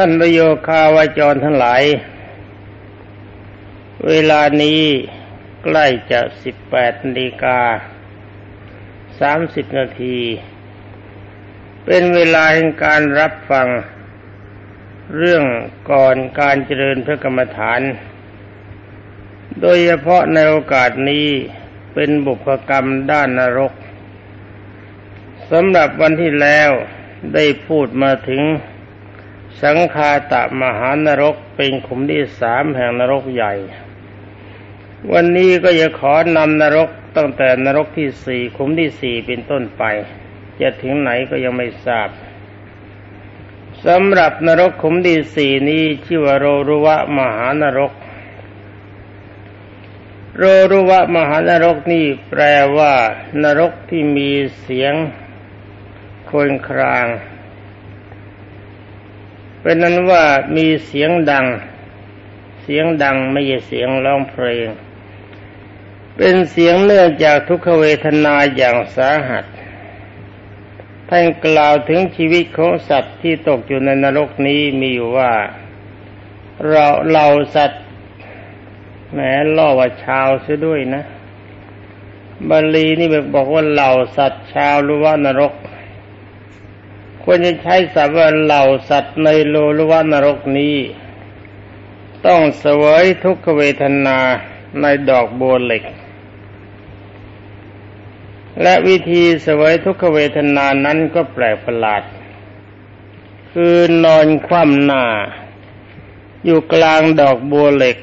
ท่านประโยคาวาจรทั้งหลาย เวลานี้ใกล้จะสิบแปดนาฬิกาสามสิบนาที เป็นเวลาแห่งการรับฟัง เรื่องก่อนการเจริญพระกรรมฐาน โดยเฉพาะในโอกาสนี้เป็นบุพกรรมด้านนรกสำหรับวันที่แล้วได้พูดมาถึง สังคาตะมหานรกเป็นขุมที่สามแห่งนรกใหญ่ วันนี้ก็จะขอนำนรกตั้งแต่นรกที่สี่ขุมที่สี่เป็นต้นไป จะถึงไหนก็ยังไม่ทราบสำหรับนรกขุมที่สี่นี้ชื่อว่าโรรุวะมหานรก โรรุวะมหานรกนี่แปลว่านรกที่มีเสียงโคลนคราง เป็นนั้นว่ามีเสียงดัง เสียงดังไม่ใช่เสียงร้องเพลง เป็นเสียงเนื่องจากทุกขเวทนาอย่างสาหัสท่านกล่าวถึงชีวิตของสัตว์ที่ตกอยู่ในนรกนี้มีอยู่ว่า เราเราสัตว์แหมล่อว่าชาวเสียด้วยนะบาลีนี่บอกว่าเหล่าสัตว์ชาวหรือว่านรก ควรจะใช้สัพว่าเหล่าสัตว์ในโลลวนรกนี้ ต้องเสวยทุกขเวทนาในดอกบัวเหล็ก และวิธีเสวยทุกขเวทนานั้นก็แปลกประหลาด คือนอนคว่ำหน้า อยู่กลางดอกบัวเหล็ก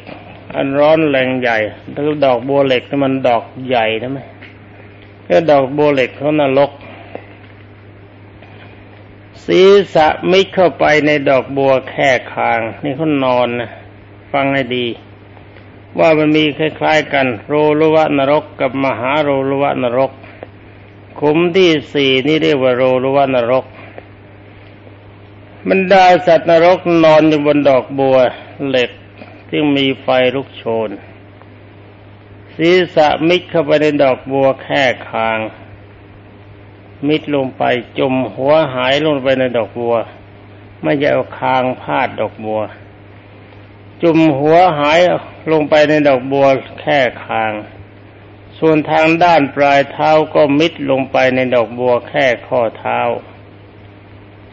อันร้อนแรงใหญ่แล้วดอกบัวเหล็กมันดอกใหญ่นะไหมก็ดอกบัวเหล็กเขานรก ศีรษะมิดเข้าไปในดอกบัวแค่คาง นี่เขานอนนะฟังให้ดี ว่ามันมีคล้ายๆกัน โรลุวะนรกกับมหาโรลุวะนรก ขุมที่สี่นี่เรียกว่าโรลุวะนรกบรรดาสัตว์นรกนอนอยู่บนดอกบัวเหล็กที่มีไฟลุกโชน ศีรษะมิดเข้าไปในดอกบัวแค่คาง มิดลงไปจมหัวหายลงไปในดอกบัว ไม่ใช่เอาคางพาดดอกบัว จุมหัวหายลงไปในดอกบัวแค่คาง ส่วนทางด้านปลายเท้าก็มิดลงไปในดอกบัวแค่ข้อเท้า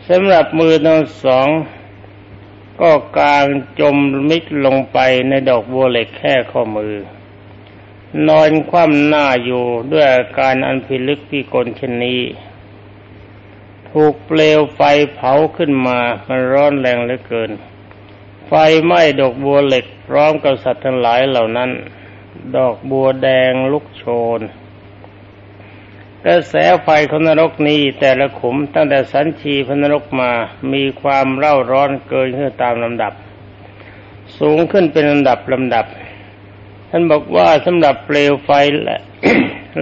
สำหรับมือทั้งสอง ก็กลางจมมิดลงไปในดอกบัวเหล็กแค่ข้อมือ นอนคว่ำหน้าอยู่ด้วยอาการอันพิลึกพิกลเช่นนี้ ถูกเปลวไฟเผาขึ้นมามันร้อนแรงเหลือเกิน ไฟไหม้ดอกบัวเหล็กพร้อมกับสัตว์ทั้งหลายเหล่านั้น ดอกบัวแดงลุกโชนกระแสไฟของนรกนี้แต่ละขุมตั้งแต่สันชีพนรกมามีความเร่าร้อนเกินขึ้นตามลำดับ สูงขึ้นเป็นลำดับลำดับ ท่านบอกว่าสำหรับเปลวไฟ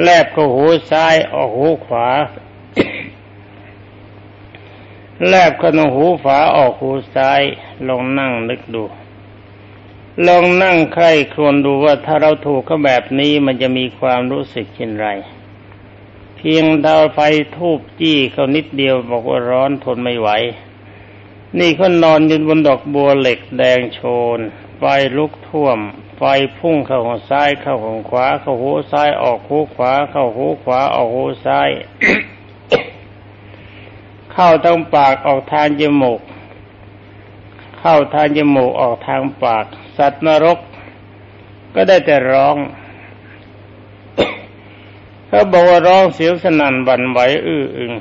แลบเข้าหูซ้ายออกหูขวา แลบเข้าหูฝาออกหูซ้าย ลองนั่งนึกดู ลองนั่งใครครวญดูว่าถ้าเราถูกเขาแบบนี้มันจะมีความรู้สึกเช่นไร เพียงดาวไฟทูบจี้เขานิดเดียวบอกว่าร้อนทนไม่ไหว นี่เขานอนอยู่บนดอกบัวเหล็กแดงโชน ไฟลุกท่วม ไฟพุ่งเข้าหูซ้ายเข้าหูขวา เข้าหูซ้ายออกหูขวา เข้าหูขวาออกหูซ้าย เข้าทางปากออกทางจมูก เข้าทางจมูกออกทางปาก สัตว์นรก ก็ได้แต่ร้องเขาบอกว่าร้องเสียงสนั่นบันไหวอื้ออึง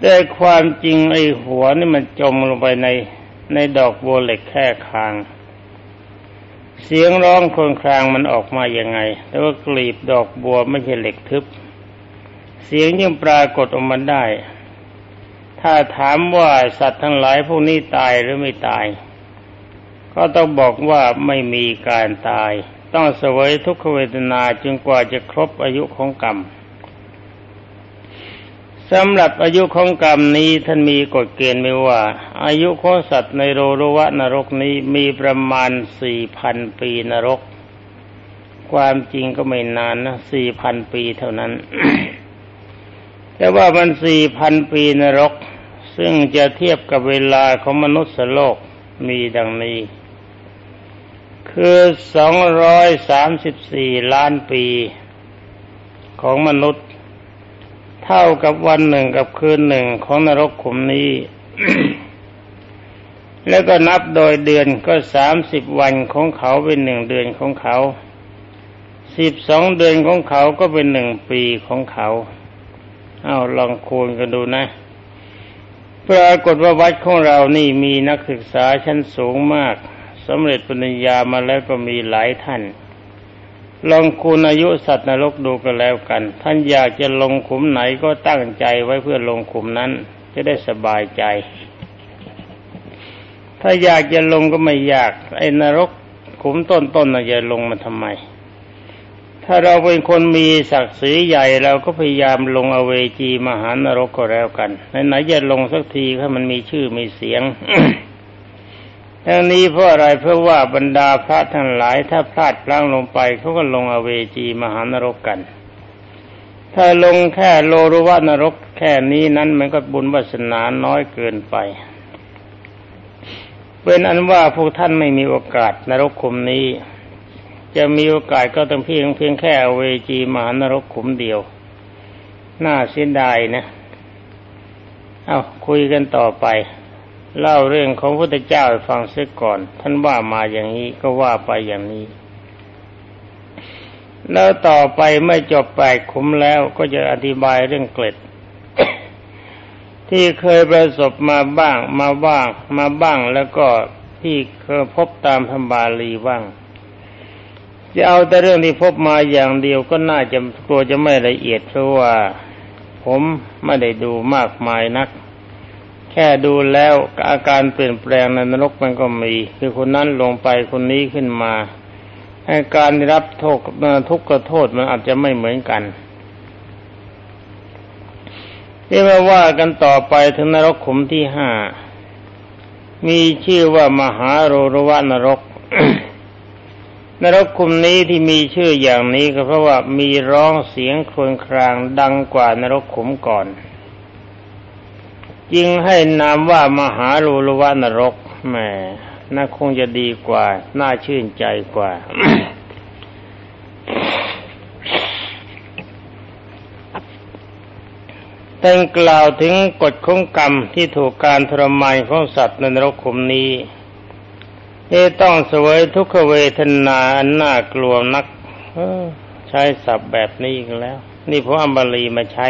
แต่ความจริงไอ้หัวนี่มันจมลงไปในในดอกบัวเหล็กแค่คาง เสียงร้องคนครางมันออกมาอย่างไง แต่ว่ากลีบดอกบัวไม่ใช่เหล็กทึบ เสียงยังปรากฏออกมาได้ ถ้าถามว่าสัตว์ทั้งหลายพวกนี้ตายหรือไม่ตาย ก็ต้องบอกว่าไม่มีการตาย ต้องเสวยทุกขเวทนาจนกว่าจะครบอายุของกรรม สำหรับอายุของกรรมนี้ท่านมีกฎเกณฑ์ไว้ว่า อายุของสัตว์ในโรรวะนรกนี้มีประมาณสี่พันปีนรก ความจริงก็ไม่นานนะสี่พันปีเท่านั้น แต่ว่ามันสี่พันปีนรก ซึ่งจะเทียบกับเวลาของมนุษย์โลกมีดังนี้ คือสองร้อยสามสิบสี่ล้านปีของมนุษย์ ท่ากับวันหนึ่งกับคืนหนึ่งของนรกขุมนี้ แล้วก็นับโดยเดือนก็สามสิบวันของเขาเป็นหนึ่งเดือนของเขาสิบสองเดือนของเขาก็เป็นหนึ่งปีของเขา เอาลองคูณกันดูนะปรากฏว่าวัดของเรานี่มีนักศึกษาชั้นสูงมากสำเร็จปริญญามาแล้วก็มีหลายท่าน ลองคูณอายุสัตว์นรกดูกันแล้วกัน ท่านอยากจะลงขุมไหนก็ตั้งใจไว้เพื่อลงขุมนั้น จะได้สบายใจ ถ้าอยากจะลงก็ไม่ยากไอ้นรกขุมต้นๆน่ะจะลงมาทำไม ถ้าเราเป็นคนมีศักดิ์ศรีใหญ่เราก็พยายามลงอเวจีมหานรกก็แล้วกันไหนๆจะลงสักทีถ้ามันมีชื่อมีเสียง ทั้งนี้เพราะอะไรเพราะว่าบรรดาพระทั้งหลาย ถ้าพลาดพลั้งลงไปเขาก็ลงอเวจีมหานรกกัน ถ้าลงแค่โลรุวานรกแค่นี้นั้นมันก็บุญวาสนาน้อยเกินไป เป็นอันว่าพวกท่านไม่มีโอกาสนรกคุมนี้ จะมีโอกาสก็ต้องเพียงเพียงแค่เวจีมหานรกขุมเดียว น่าเสียดายนะ เอาคุยกันต่อไป เล่าเรื่องของพระพุทธเจ้าให้ฟังเสียก่อน ท่านว่ามาอย่างนี้ก็ว่าไปอย่างนี้ แล้วต่อไปเมื่อจบแปดขุมแล้วก็จะอธิบายเรื่องเกล็ด ที่เคยประสบมาบ้าง มาบ้าง มาบ้างแล้วก็ที่เคยพบตามธรรมบาลีบ้างจะเอาแต่เรื่องที่พบมาอย่างเดียวก็น่าจะกลัวจะไม่ละเอียดเพราะว่าผมไม่ได้ดูมากมายนัก แค่ดูแล้วอาการเปลี่ยนแปลงในนรกมันก็มี คือคนนั้นลงไปคนนี้ขึ้นมาอาการรับโทษทุกข์กโทษมันอาจจะไม่เหมือนกันที่มาว่ากันต่อไปถึงนรกขุมที่ห้ามีชื่อว่ามหาโรรวานรก นรกคุมนี้ที่มีชื่ออย่างนี้ก็เพราะว่ามีร้องเสียงครวญครางดังกว่านรกขุมก่อน จึงให้นามว่ามหาลูลวานรกแหมน่าคงจะดีกว่า น่าชื่นใจกว่า แต่งกล่าวถึงกฎของกรรมที่ถูกการทรมานของสัตว์ในนรกขุมนี้ที่ต้องเสวยทุกขเวทนาอันน่ากลัวนักใช้ศัพท์แบบนี้กันแล้ว นี่พระอัมบาลีมาใช้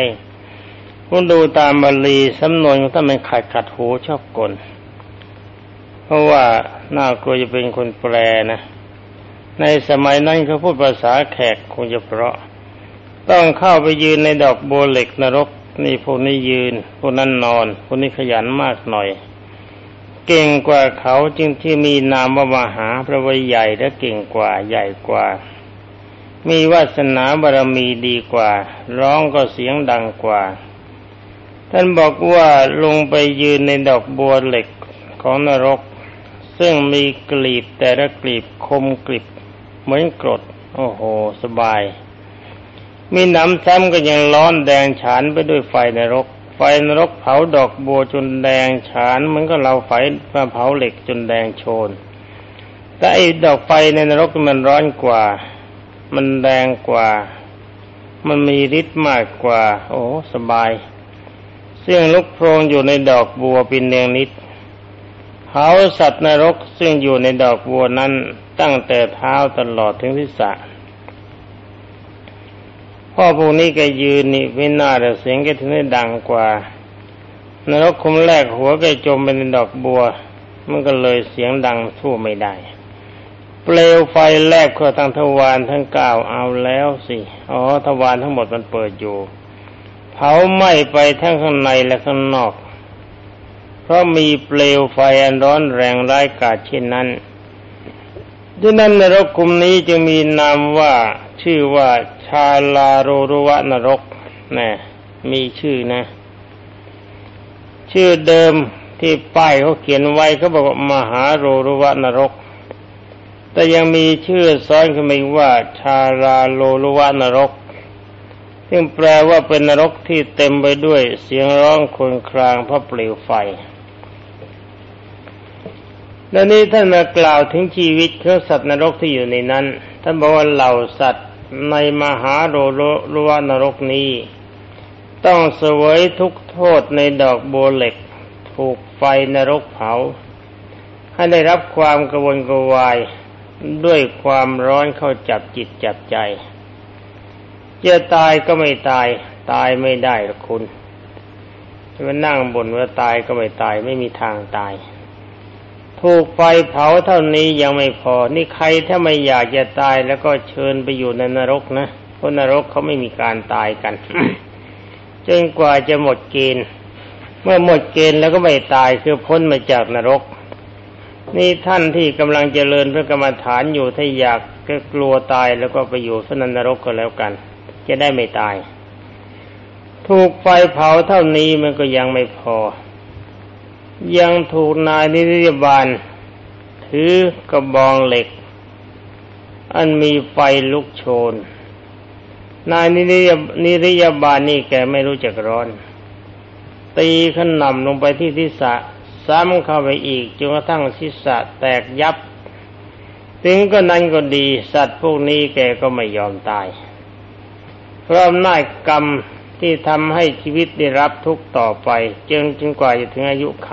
คุณดูตามบาลีสำนวนของท่านมันขัดขัดหูชอบกล เพราะว่าน่ากลัวจะเป็นคนแปลนะ ในสมัยนั้นเขาพูดภาษาแขกคงจะเพราะ ต้องเข้าไปยืนในดอกโบเหล็กนรก นี่พวกนี้ยืน พวกนั้นนอน พวกนี้ขยันมากหน่อย เก่งกว่าเขาจึงที่มีนามว่ามหาพระวิใหญ่และเก่งกว่าใหญ่กว่ามีวาสนาบารมีดีกว่า ร้องก็เสียงดังกว่า ท่านบอกว่าลงไปยืนในดอกบัวเหล็กของนรก ซึ่งมีกลีบแต่ละกลีบคมกลีบเหมือนกรด โอ้โห สบาย มีน้ำซ้ำก็ยังร้อนแดงฉานไปด้วยไฟนรก ไฟนรกเผาดอกบัวจนแดงฉานเหมือนกับเราไฟมาเผาเหล็กจนแดงโชนแต่ไอ้ดอกไฟในนรกมันร้อนกว่า มันแดงกว่า มันมีฤทธิ์มากกว่า โอ้สบาย เสียงลุกโพรงอยู่ในดอกบัวป็นเนียงนิดเผาสัตว์นรกซึ่งอยู่ในดอกบัวนั้นตั้งแต่เท้าตลอดถึงทิศะพ่อพวกนี้แกยืนนี่ไม่น่าแต่เสียงแกถึงได้ดังกว่านรกคุมแรกหัวแกจมเป็นดอกบัว มันก็เลยเสียงดังสู้ไม่ได้ เปลวไฟแลบเข้าทางทวารทั้งเก้าเอาแล้วสิ อ๋อทวารทั้งหมดมันเปิดอยู่ เผาไหม้ไปทั้งข้างในและข้างนอก เพราะมีเปลวไฟอันร้อนแรงร้ายกาจเช่นนั้นดังนั้นนรกคุมนี้จึงมีนามว่าชื่อว่าชาลาโรรุวะนรกนะมีชื่อนะ ชื่อเดิมที่ป้ายเขาเขียนไว้เขาบอกว่ามหาโรรุวะนรก แต่ยังมีชื่อซ้อนขึ้นมาว่าชาลาโรรุวะนรก ซึ่งแปลว่าเป็นนรกที่เต็มไปด้วยเสียงร้องครวญครางเพราะเปลวไฟและนี้ท่านมากล่าวถึงชีวิตของสัตว์นรกที่อยู่ในนั้น ท่านบอกว่าเหล่าสัตว์ในมหาโรโรวนรกนี้ ต้องเสวยทุกโทษในดอกบัวเหล็ก ถูกไฟนรกเผา ให้ได้รับความกระวนกระวายด้วยความร้อนเข้าจับจิตจับใจ จะตายก็ไม่ตาย ตายไม่ได้หรอกคุณจะมานั่งบ่นว่าตายก็ไม่ตายไม่มีทางตาย ถูกไฟเผาเท่านี้ยังไม่พอ นี่ใครถ้าไม่อยากจะตายแล้วก็เชิญไปอยู่ในนรกนะเพราะนรกเขาไม่มีการตายกันจนกว่าจะหมดเกณฑ์ เมื่อหมดเกณฑ์แล้วก็ไม่ตายคือพ้นมาจากนรก นี่ท่านที่กำลังเจริญพระกรรมฐานอยู่ถ้าอยากก็กลัวตายแล้วก็ไปอยู่สนันนรกก็แล้วกัน จะได้ไม่ตาย ถูกไฟเผาเท่านี้มันก็ยังไม่พอ ยังถูกนายนิริยบาลถือกระบองเหล็ก อันมีไฟลุกโชน นายนิริยนิริยบาลนี่แกไม่รู้จักร้อน ตีขนำลงไปที่ทิศะซ้ำเข้าไปอีกจนกระทั่งทิศะแตกยับ ถึงก็นั้นก็ดี สัตว์พวกนี้แกก็ไม่ยอมตาย พราะอำนากรรมที่ทำให้ชีวิตได้รับทุกต่อไปจนจนกว่าจะถึงอายุไข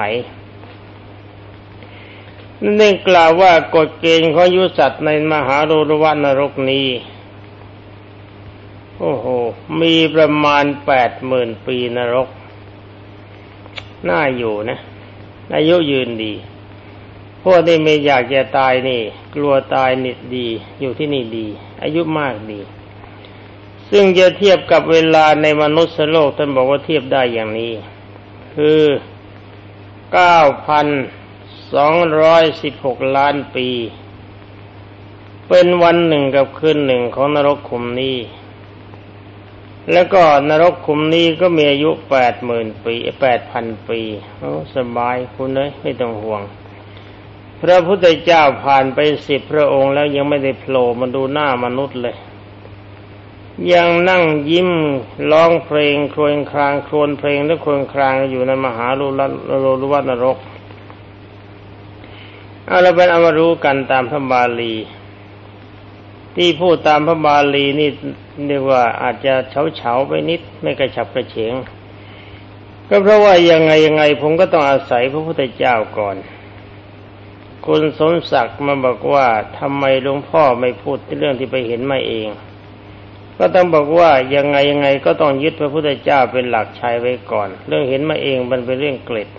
นั่นเองกล่าวว่ากฎเกณฑ์ของยุสัตว์ในมหาโรรวนรกนี้ โอ้โห มีประมาณแปดหมื่นปีนรก น่าอยู่นะ อายุยืนดี พวกที่ไม่อยากจะตายนี่ กลัวตายนิดดี อยู่ที่นี่ดี อายุมากดี ซึ่งจะเทียบกับเวลาในมนุษย์โลกท่านบอกว่าเทียบได้อย่างนี้ คือเก้าพันสองร้อยสิบหกล้านปี เป็นวันหนึ่งกับคืนหนึ่งของนรกขุมนี้ แล้วก็นรกขุมนี้ก็มีอายุแปดหมื่นปีแปดพันปีโอ้สบายคุณเลยไม่ต้องห่วง พระพุทธเจ้าผ่านไปสิบพระองค์แล้วยังไม่ได้โผล่มาดูหน้ามนุษย์เลย ยังนั่งยิ้มร้องเพลงครวญครางครวญเพลงและครวญครางอยู่ในมหาลุลลุวัตนรกเอาเราเป็นเอามารู้กันตามพระบาลี ที่พูดตามพระบาลีนี่เรียกว่าอาจจะเฉาเฉาไปนิดไม่กระฉับกระเฉง ก็เพราะว่ายังไงยังไงผมก็ต้องอาศัยพระพุทธเจ้าก่อนคุณสมศักดิ์มาบอกว่าทำไมหลวงพ่อไม่พูดเรื่องที่ไปเห็นมาเอง ก็ต้องบอกว่ายังไงยังไงก็ต้องยึดพระพุทธเจ้าเป็นหลักชัยไว้ก่อน เรื่องเห็นมาเองมันเป็นเรื่องเกล็ด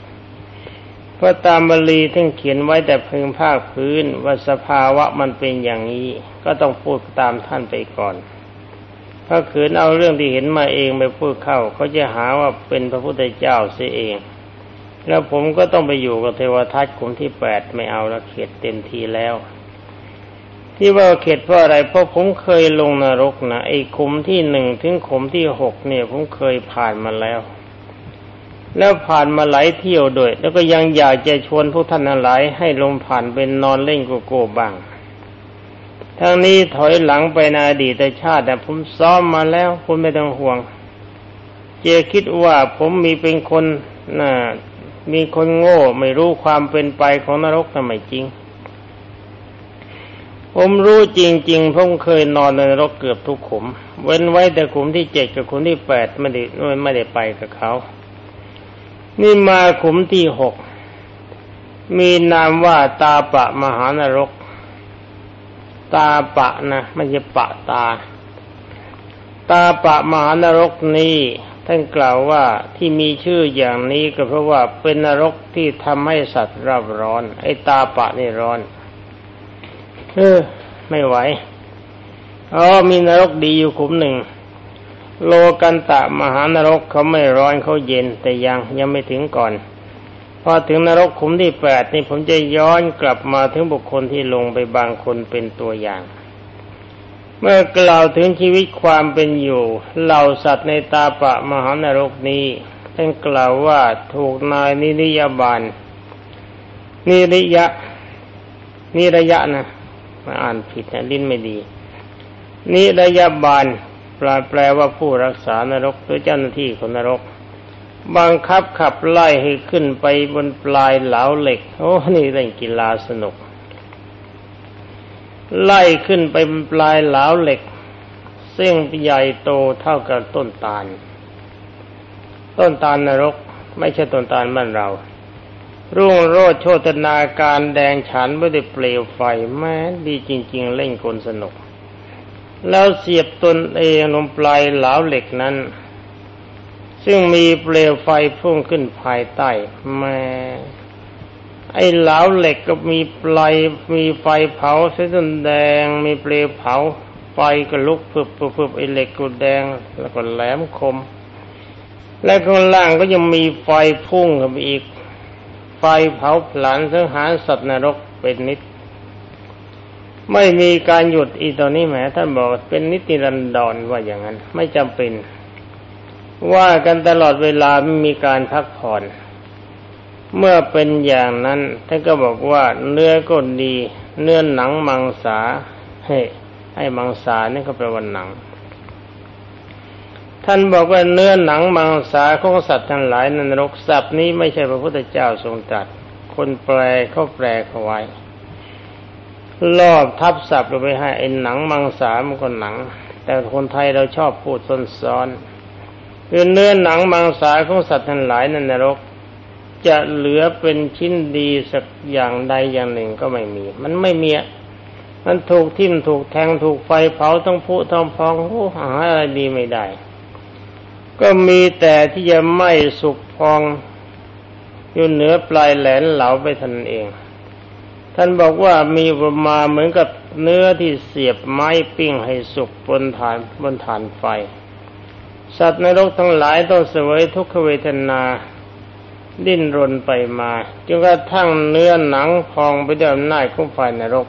เพราะตามบาลีท่านเขียนไว้แต่เพึงภาคพื้นว่าสภาวะมันเป็นอย่างนี้ ก็ต้องพูดตามท่านไปก่อน ถ้าขืนเอาเรื่องที่เห็นมาเองไปพูดเข้าเขาจะหาว่าเป็นพระพุทธเจ้าเสียเอง แล้วผมก็ต้องไปอยู่กับเทวทัตกลุ่มที่แปดไม่เอาละเขตเต็มทีแล้ว ที่ว่าเข็ดเพราะอะไรเพราะผมเคยลงนรกนะไอ้ขุมที่หนึ่งถึงขุมที่หกเนี่ย ผมเคยผ่านมาแล้ว แล้วผ่านมาหลายเที่ยวด้วย แล้วก็ยังอยากจะชวนพวกท่านหลายให้ลงผ่านเป็นนอนเล่นโกโก้บ้างทางนี้ถอยหลังไปในอดีตชาติแต่ผมซ้อมมาแล้ว คุณไม่ต้องห่วง เจคิดว่าผมมีเป็นคนน่ะมีคนโง่ ไม่รู้ความเป็นไปของนรกทำไมจริง ผมรู้จริงๆผมเคยนอนในนรกเกือบทุกขุม เว้นไว้แต่ขุมที่เจ็ดกับขุมที่แปดไม่ได้ไม่ได้ไปกับเขา นี่มาขุมที่หกมีนามว่าตาปะมหานรก ตาปะนะไม่ใช่ปะตา ตาปะมหานรกนี้ท่านกล่าวว่าที่มีชื่ออย่างนี้ก็เพราะว่าเป็นนรกที่ทำให้สัตว์รับร้อน ไอ้ตาปะนี่ร้อน เออ ไม่ไหวอ๋อมีนรกดีอยู่ขุมหนึ่ง โลกันตะมหานรกเขาไม่ร้อนเขาเย็นแต่ยังยังไม่ถึงก่อน พอถึงนรกขุมที่แปดนี่ผมจะย้อนกลับมาถึงบุคคลที่ลงไปบางคนเป็นตัวอย่างเมื่อกล่าวถึงชีวิตความเป็นอยู่ เหล่าสัตว์ในตาปะมหานรกนี้ท่านกล่าวว่าถูกนายนิริยบาลนิริยะนิระยะนะ มาอ่านผิดนะลิ้นไม่ดี นิระยะบาลแปลแปลว่าผู้รักษานรกหรือเจ้าหน้าที่ของนรก บังคับขับไล่ให้ขึ้นไปบนปลายเหลาเหล็ก โอ้นี่เล่นกีฬาสนุก ไล่ขึ้นไปบนปลายเหลาเหล็ก ซึ่งใหญ่โตเท่ากับต้นตาล ต้นตาลนรก ไม่ใช่ต้นตาลบ้านเรา รุ่งโรดโชตนาการแดงฉันไม่ได้เปลวไฟแม้ดีจริง ๆ เล่นกลสนุก แล้วเสียบตนเองลงปลายเหลาเหล็กนั้น ซึ่งมีเปลวไฟพุ่งขึ้นภายใต้แม่ไอ้เหลาเหล็กก็มีปลายมีไฟเผาเส้นแดง มีเปลวเผา ไฟก็ลุกพึบพึบพึบไอ้เหล็กก็แดงแล้วก็แหลมคม และข้างล่างก็ยังมีไฟพุ่งขึ้นไปอีก ไฟเผาผลาญสังหารสัตว์นรกเป็นนิด ไม่มีการหยุดอีตอนนี้แหมท่านบอกเป็นนิติรันดรว่าอย่างนั้น ไม่จำเป็น ว่ากันตลอดเวลาไม่มีการพักผ่อนเมื่อเป็นอย่างนั้นท่านก็บอกว่าเนื้อก็ดี เนื้อหนังมังสาเฮ้ไอ้มังสานี่ก็แปลว่าหนัง ท่านบอกว่าเนื้อหนังมังสาของสัตว์ทั้งหลายนนรกสับนี้ไม่ใช่พระพุทธเจ้าทรงตรัสคนแปลเขาแปลเขาไว้ลอบทับศัพท์ลงไปให้ไอ้หนังมังสามันก็หนัง แต่คนไทยเราชอบพูดซ้อนๆคือเนื้อหนังมังสาของสัตว์ทั้งหลายในนรก จะเหลือเป็นชิ้นดีสักอย่างใดอย่างหนึ่งก็ไม่มี มันไม่มีมันถูกทิ่มถูกแทงถูกไฟเผาทั้งผุทั้งพองโอ้หาอะไรดีไม่ได้ ก็มีแต่ที่จะไม้สุกพองอยู่เหนือปลายแหลนเหลาไปทันเอง ท่านบอกว่ามีประมาเหมือนกับเนื้อที่เสียบไม้ปิ้งให้สุกบนฐานบนฐานไฟ สัตว์ในโลกทั้งหลายต้องเสวยทุกขเวทนา ดิ้นรนไปมาจนกระทั่งเนื้อหนังพองไปด้วยอำนาจของไฟนรก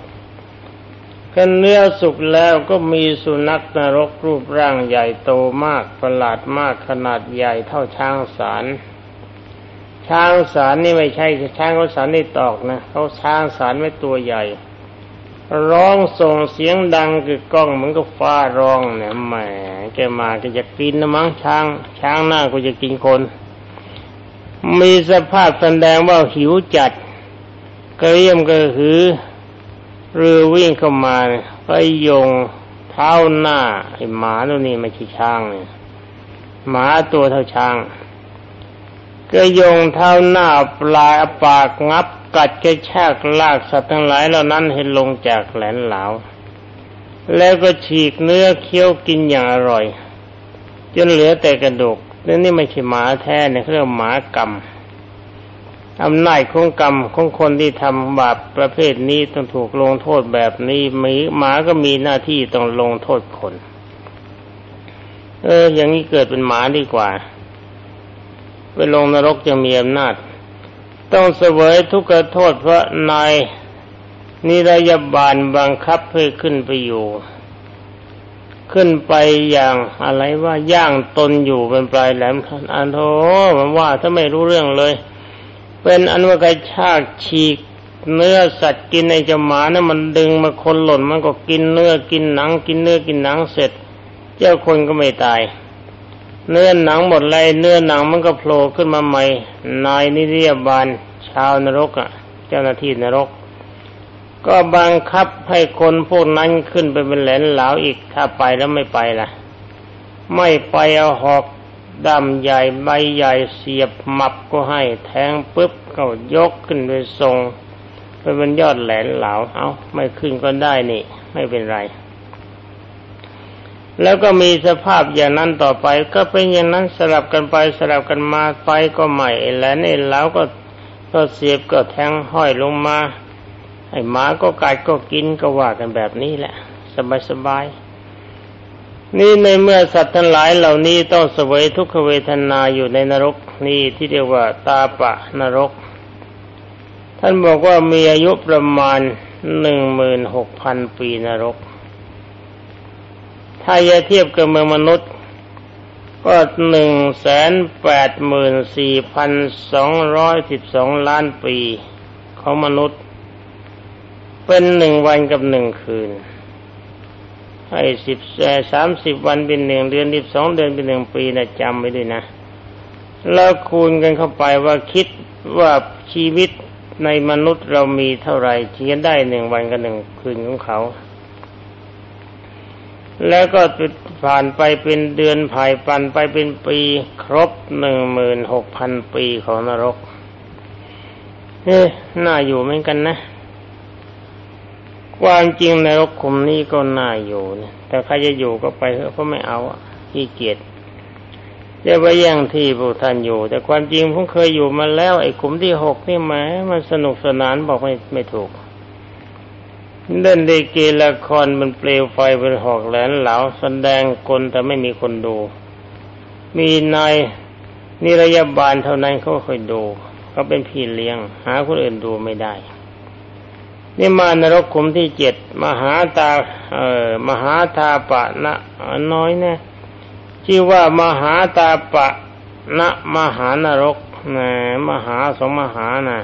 ขันเนื้อสุกแล้วก็มีสุนัขนรกรูปร่างใหญ่โตมากประหลาดมากขนาดใหญ่เท่าช้างสาร ช้างสารนี่ไม่ใช่ช้างเขาสารในตอกนะเขาช้างสารไม่ตัวใหญ่ ร้องส่งเสียงดังคือกล้องเหมือนกับฟ้าร้องเนี่ยแหมแกมาก็จะกินนะมั้งช้าง ช้างหน้าก็จะกินคน มีสภาพแสดงว่าหิวจัดกระเรียมกระหือ เรือวิ่งเข้ามาไปยงเท้าหน้าไอ้หมาตัวนี้ไม่ใช่ช้างเนี่ยหมาตัวเท่าช้างก็ยงเท้าหน้าปลายปากงับกัดกระชากลากสัตว์ทั้งหลายเหล่านั้นให้ลงจากแหลนเหลาแล้วก็ฉีกเนื้อเคี้ยวกินอย่างอร่อย จนเหลือแต่กระดูกนี่นี่ไม่ใช่หมาแท้เนี่ยเขาเรียกหมากรรม อำนาจของกรรมของคนที่ทำบาปประเภทนี้ต้องถูกลงโทษแบบนี้มีหมาก็มีหน้าที่ต้องลงโทษคน เออ อย่างนี้เกิดเป็นหมาดีกว่า ไปลงนรกจะมีอำนาจ ต้องเสวยทุกขโทษเพราะนายนิรยาบาลบังคับให้ขึ้นไปอยู่ ขึ้นไปอย่างอะไรว่าย่างตนอยู่เป็นปลายแหลมอันโธมันว่าถ้าไม่รู้เรื่องเลย เป็นอันว่ากระชากฉีก เนื้อสัตว์กินไอ้เจ้าหมานะมันดึงมาคนหล่นมันก็กินเนื้อกินหนัง กินเนื้อกินหนังเสร็จ เจ้าคนก็ไม่ตาย เนื้อหนังหมดเลยเนื้อหนังมันก็โผล่ขึ้นมาใหม่ นายนิริยบาลชาวนรกอะ เจ้าหน้าที่นรก ก็บังคับให้คนพวกนั้นขึ้นไปเป็นแหลนเหลาอีกถ้าไปแล้วไม่ไปล่ะ ไม่ไปเอาหอก ดำใหญ่ใบใหญ่เสียบหมับก็ให้แทงปุ๊บก็ยกขึ้นไปทรงไปบนยอดแหลนเหลาเอาไม่ขึ้นก็ได้นี่ ไม่เป็นไร แล้วก็มีสภาพอย่างนั้นต่อไป ก็เป็นอย่างนั้นสลับกันไปสลับกันมาไฟก็ใหม่แหลนไอ้เหลาก็ก็เสียบก็แทงห้อยลงมาไอ้หมาก็กัดก็กินก็ว่ากันแบบนี้แหละ สบายสบาย นี่ในเมื่อสัตว์ทั้งหลายเหล่านี้ต้องเสวยทุกขเวทนาอยู่ในนรกนี่ที่เรียกว่าตาปะนรก ท่านบอกว่ามีอายุประมาณหนึ่งหมื่นหกพันปีนรก ถ้าจะเทียบกับเมืองมนุษย์ ก็หนึ่งแสนแปดหมื่นสี่พันสองร้อยสิบสองล้านปีของมนุษย์ เป็นหนึ่งวันกับหนึ่งคืน ไอ้สิบสามสิบวันเป็นหนึ่งเดือนสิบสองเดือนเป็นหนึ่งปีนะจำไว้ด้วยนะ แล้วคูณกันเข้าไปว่าคิดว่าชีวิตในมนุษย์เรามีเท่าไหร่เทียนได้หนึ่งวันกับหนึ่งคืนของเขา แล้วก็ผ่านไปเป็นเดือนผ่ายปันไปเป็นปีครบหนึ่งหมื่นหกพันปีของนรกเฮ้น่าอยู่เหมือนกันนะ ความจริงในรกขุมนี้ก็น่าอยู่นะแต่ใครจะอยู่ก็ไปเถอะเพราะไม่เอาขี้เกียจจะไปแย่งที่พวกท่านอยู่ แต่ความจริงผมเคยอยู่มาแล้ว ไอ้ขุมที่หกนี่แหมมันสนุกสนานบอกไม่ไม่ถูกเล่นดีเกละครมันเปลวไฟเป็นหอกแหลนเหลาแสดงคนแต่ไม่มีคนดู มีนายนิรยาบาลเท่านั้นเขาค่อยดูเขาเป็นพี่เลี้ยง หาคนอื่นดูไม่ได้ นี่มานรกขุมที่เจ็ดมหาตาเอ่อมหาทาปะนะน้อยนะชื่อว่ามหาตาปะนะมหานรกนะมหาสมมหานะ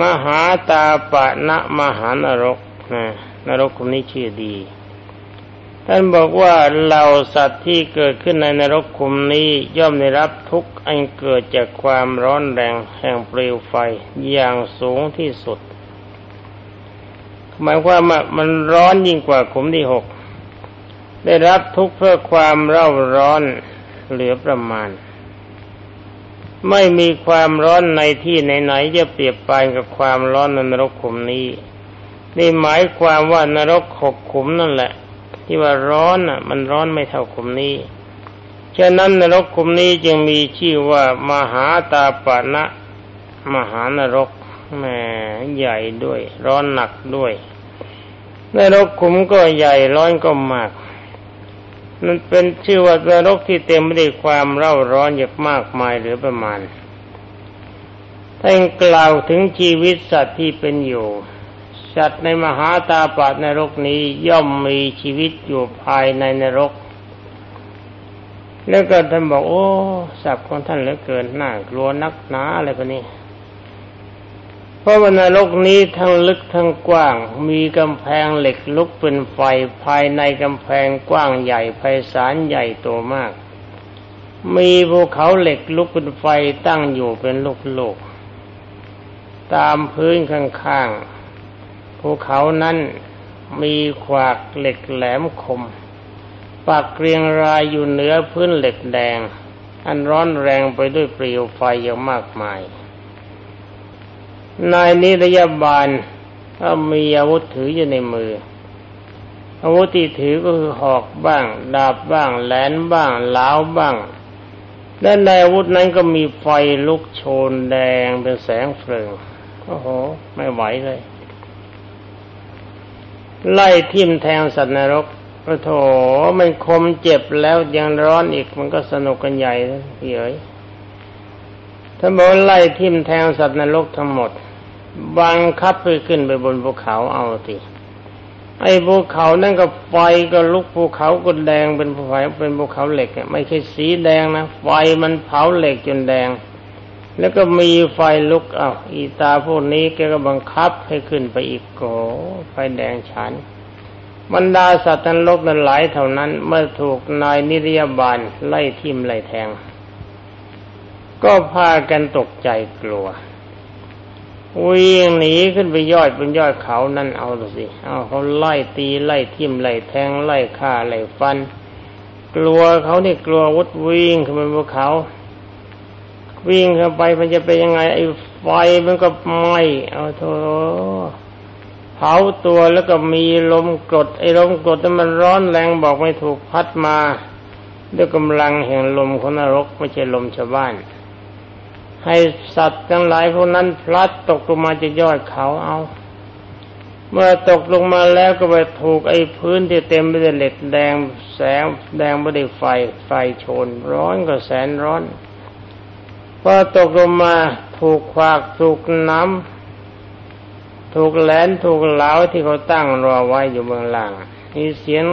มหาตาปะนะมหานรกนะนรกคนนี้ชื่อดี ท่านบอกว่าเหล่าสัตว์ที่เกิดขึ้นในนรกคุมนี้ย่อมได้รับทุกข์อันเกิดจากความร้อนแรงแห่งเปลวไฟอย่างสูงที่สุด หมายความว่ามันร้อนยิ่งกว่าขุมที่หกได้รับทุกข์เพื่อความเร่าร้อนเหลือประมาณ ไม่มีความร้อนในที่ไหนๆจะเปรียบปานกับความร้อนในนรกขุมนี้นี่หมายความว่านรกหกขุมนั่นแหละ ที่ว่าร้อนอะ มันร้อนไม่เท่าขุมนี้ฉะนั้นนรกขุมนี้จึงมีชื่อว่ามหาตาปนะ มหานรก แหมใหญ่ด้วย ร้อนหนักด้วยนรกขุมก็ใหญ่ร้อนก็มาก มันเป็นชื่อว่านรกที่เต็มไปด้วยความเร่าร้อนอย่างมากมายหรือประมาณท่านกล่าวถึงชีวิตสัตว์ที่เป็นอยู่ สัตว์ในมหาตาปาดนรกนี้ย่อมมีชีวิตอยู่ภายในนรก แล้วก็ท่านบอกโอ้สัตว์ของท่านเหลือเกินน่ากลัวนักหนาอะไรพวกนี้ ราะว่านรกนี้ทั้งลึกทั้งกว้าง มีกำแพงเหล็กลุกเป็นไฟภายในกำแพงกว้างใหญ่ไพศาลใหญ่โตมาก มีภูเขาเหล็กลุกเป็นไฟตั้งอยู่เป็นลูกๆตามพื้นข้างๆภูเขานั้นมีขวากเหล็กแหลมคม ปักเรียงรายอยู่เหนือพื้นเหล็กแดง อันร้อนแรงไปด้วยเปลวไฟอย่างมากมาย นายนิรยาบาลก็มีอาวุธถืออยู่ในมือ อาวุธที่ถือก็คือหอกบ้าง ดาบบ้าง แหลนบ้างล้าวบ้างและในอาวุธนั้นก็มีไฟลุกโชนแดงเป็นแสงเฟืองโอ้โห ไม่ไหวเลย ไล่ทิ่มแทงสัตว์นรกโอ้โถมันคมเจ็บแล้วยังร้อนอีกมันก็สนุกกันใหญ่เลยเอ๋ยถ้าบอกไล่ทิ่มแทงสัตว์นรกทั้งหมด บังคับไปขึ้นไปบนภูเขาเอาสิไอ้ภูเขานั่นก็ไฟก็ลุกภูเขาก็แดงเป็นภูเขาเป็นภูเขาเหล็กไม่ใช่สีแดงนะไฟมันเผาเหล็กจนแดง แล้วก็มีไฟลุกอ้าอีตาพวกนี้แกก็บังคับให้ขึ้นไปอีกโกไฟแดงฉันบรรดาสัตว์ันรกนั้นหลายเท่านั้น เมื่อถูกนายนิรยาบาลไล่ทิ่มไล่แทง ก็พากันตกใจกลัว วิ่งหนีขึ้นไปยอดบนยอดเขานั่นเอาสิ เอาเขาไล่ตีไล่ทิ่มไล่แทงไล่ฆ่าไล่ฟัน กลัวเขาเนี่ยกลัววุดวิ่งขึ้นไปบนเขา วิ่งเข้าไปมันจะเป็นยังไง ไอ้ไฟมันก็ไหม้เอาโธ่เผาตัวแล้วก็มีลมกรดไอ้ลมกรดมันร้อนแรงบอกไม่ถูกพัดมา ด้วยกำลังแห่งลมของนรกไม่ใช่ลมชาวบ้าน ให้สัตว์ทั้งหลายพวกนั้นพลัดตกลงมาจากยอดเขาเอา เมื่อตกลงมาแล้วก็ไปถูกไอ้พื้นที่เต็มไปด้วยเหล็กแดงแสงแดงไม่ได้ไฟไฟโชน ร้อนก็แสนร้อนพอตกลงมาถูกควากถูกน้ำถูกแหลนถูกเหลาที่เขาตั้งรอไว้อยู่เมืองล่างมีเสียง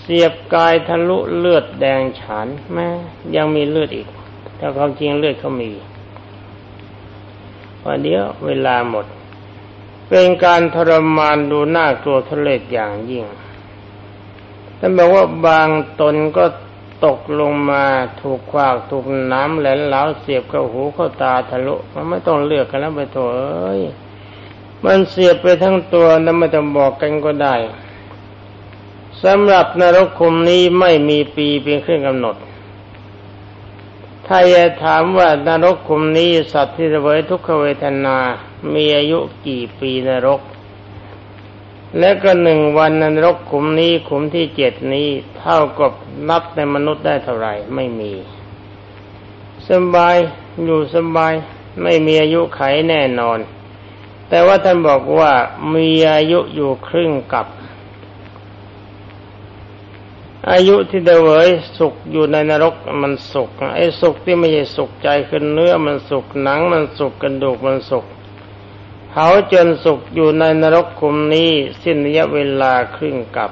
เสียบกายทะลุเลือดแดงฉานแม่ยังมีเลือดอีก แต่ความจริงเลือดเขามี วันเดียวเวลาหมด เป็นการทรมานดูหน้ากลัวทะเลอย่างยิ่งท่านบอกว่าบางตนก็ตกลงมาถูกควากถูกน้ำแหลนเหลาเสียบเข้าหูเข้าตาทะลุมันไม่ต้องเลือกกันแล้วไปโถเอ้ยมันเสียบไปทั้งตัวแล้วไม่ต้องบอกกันก็ได้สำหรับนรกคุมนี้ไม่มีปีเป็นเครื่องกำหนด ถ้าจะถามว่านรกคุมนี้สัตว์ที่เสวยทุกขเวทนา มีอายุกี่ปีนรก และก็หนึ่งวันนรกขุมนี้ขุมที่เจ็ดนี้เท่ากับนับในมนุษย์ได้เท่าไหร่ไม่มีสบายอยู่สบายไม่มีอายุไขแน่นอน แต่ว่าท่านบอกว่ามีอายุอยู่ครึ่งกับ อายุที่เดเวยสุขอยู่ในนรกมันสุขไอ้สุขที่ไม่ใช่สุขใจคือเนื้อมันสุขหนังมันสุขกระดูกมันสุขเผาจนสุขอยู่ในนรกคุมนี้สิ้นระยะเวลาครึ่งกับ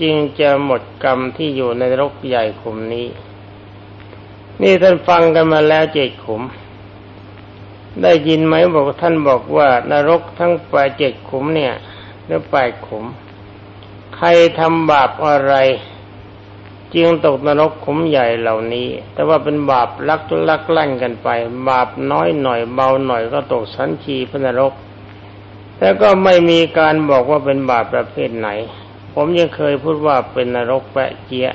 จึงจะหมดกรรมที่อยู่ในนรกใหญ่ขุมนี้ นี่ท่านฟังกันมาแล้วเจ็ดขุม ได้ยินไหมบอกท่านบอกว่านรกทั้งแปดเจ็ดขุมเนี่ยหรือแปดขุม รทำบาปอะไร จึงตกนรกขุมใหญ่เหล่านี้ แต่ว่าเป็นบาปลักลักลั่นกันไป บาปน้อยหน่อยเบาหน่อยก็ตกสันชีพนรก แต่ก็ไม่มีการบอกว่าเป็นบาปประเภทไหน ผมยังเคยพูดว่าเป็นนรกแปะเจีย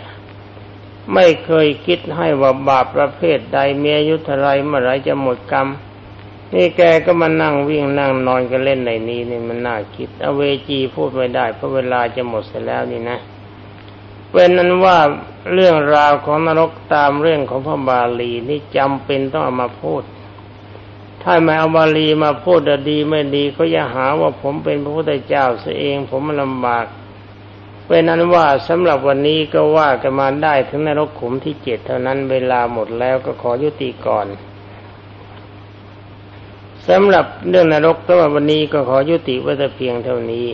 ไม่เคยคิดให้ว่าบาปประเภทใดมีอายุเท่าไรเมื่อไรจะหมดกรรม นี่แกก็มานั่งวิ่งนั่งนอนกันเล่นในนี้นี่มันน่าคิด อเวจีพูดไม่ได้เพราะเวลาจะหมดเสียแล้วนี่นะเป็นนั้นว่าเรื่องราวของนรกตามเรื่องของพระบาลีนี่จำเป็นต้องเอามาพูด ถ้าไม่เอาบาลีมาพูดดีไม่ดีก็อย่าหาว่าผมเป็นพระพุทธเจ้าเสียเอง ผมมันลำบากเป็นนั้นว่าสำหรับวันนี้ก็ว่ากันมาได้ถึงนรกขุมที่เจ็ดเท่านั้นเวลาหมดแล้วก็ขอยุติก่อน สำหรับเรื่องนรกสำหรับวันนี้ก็ขอยุติไว้แต่เพียงเท่านี้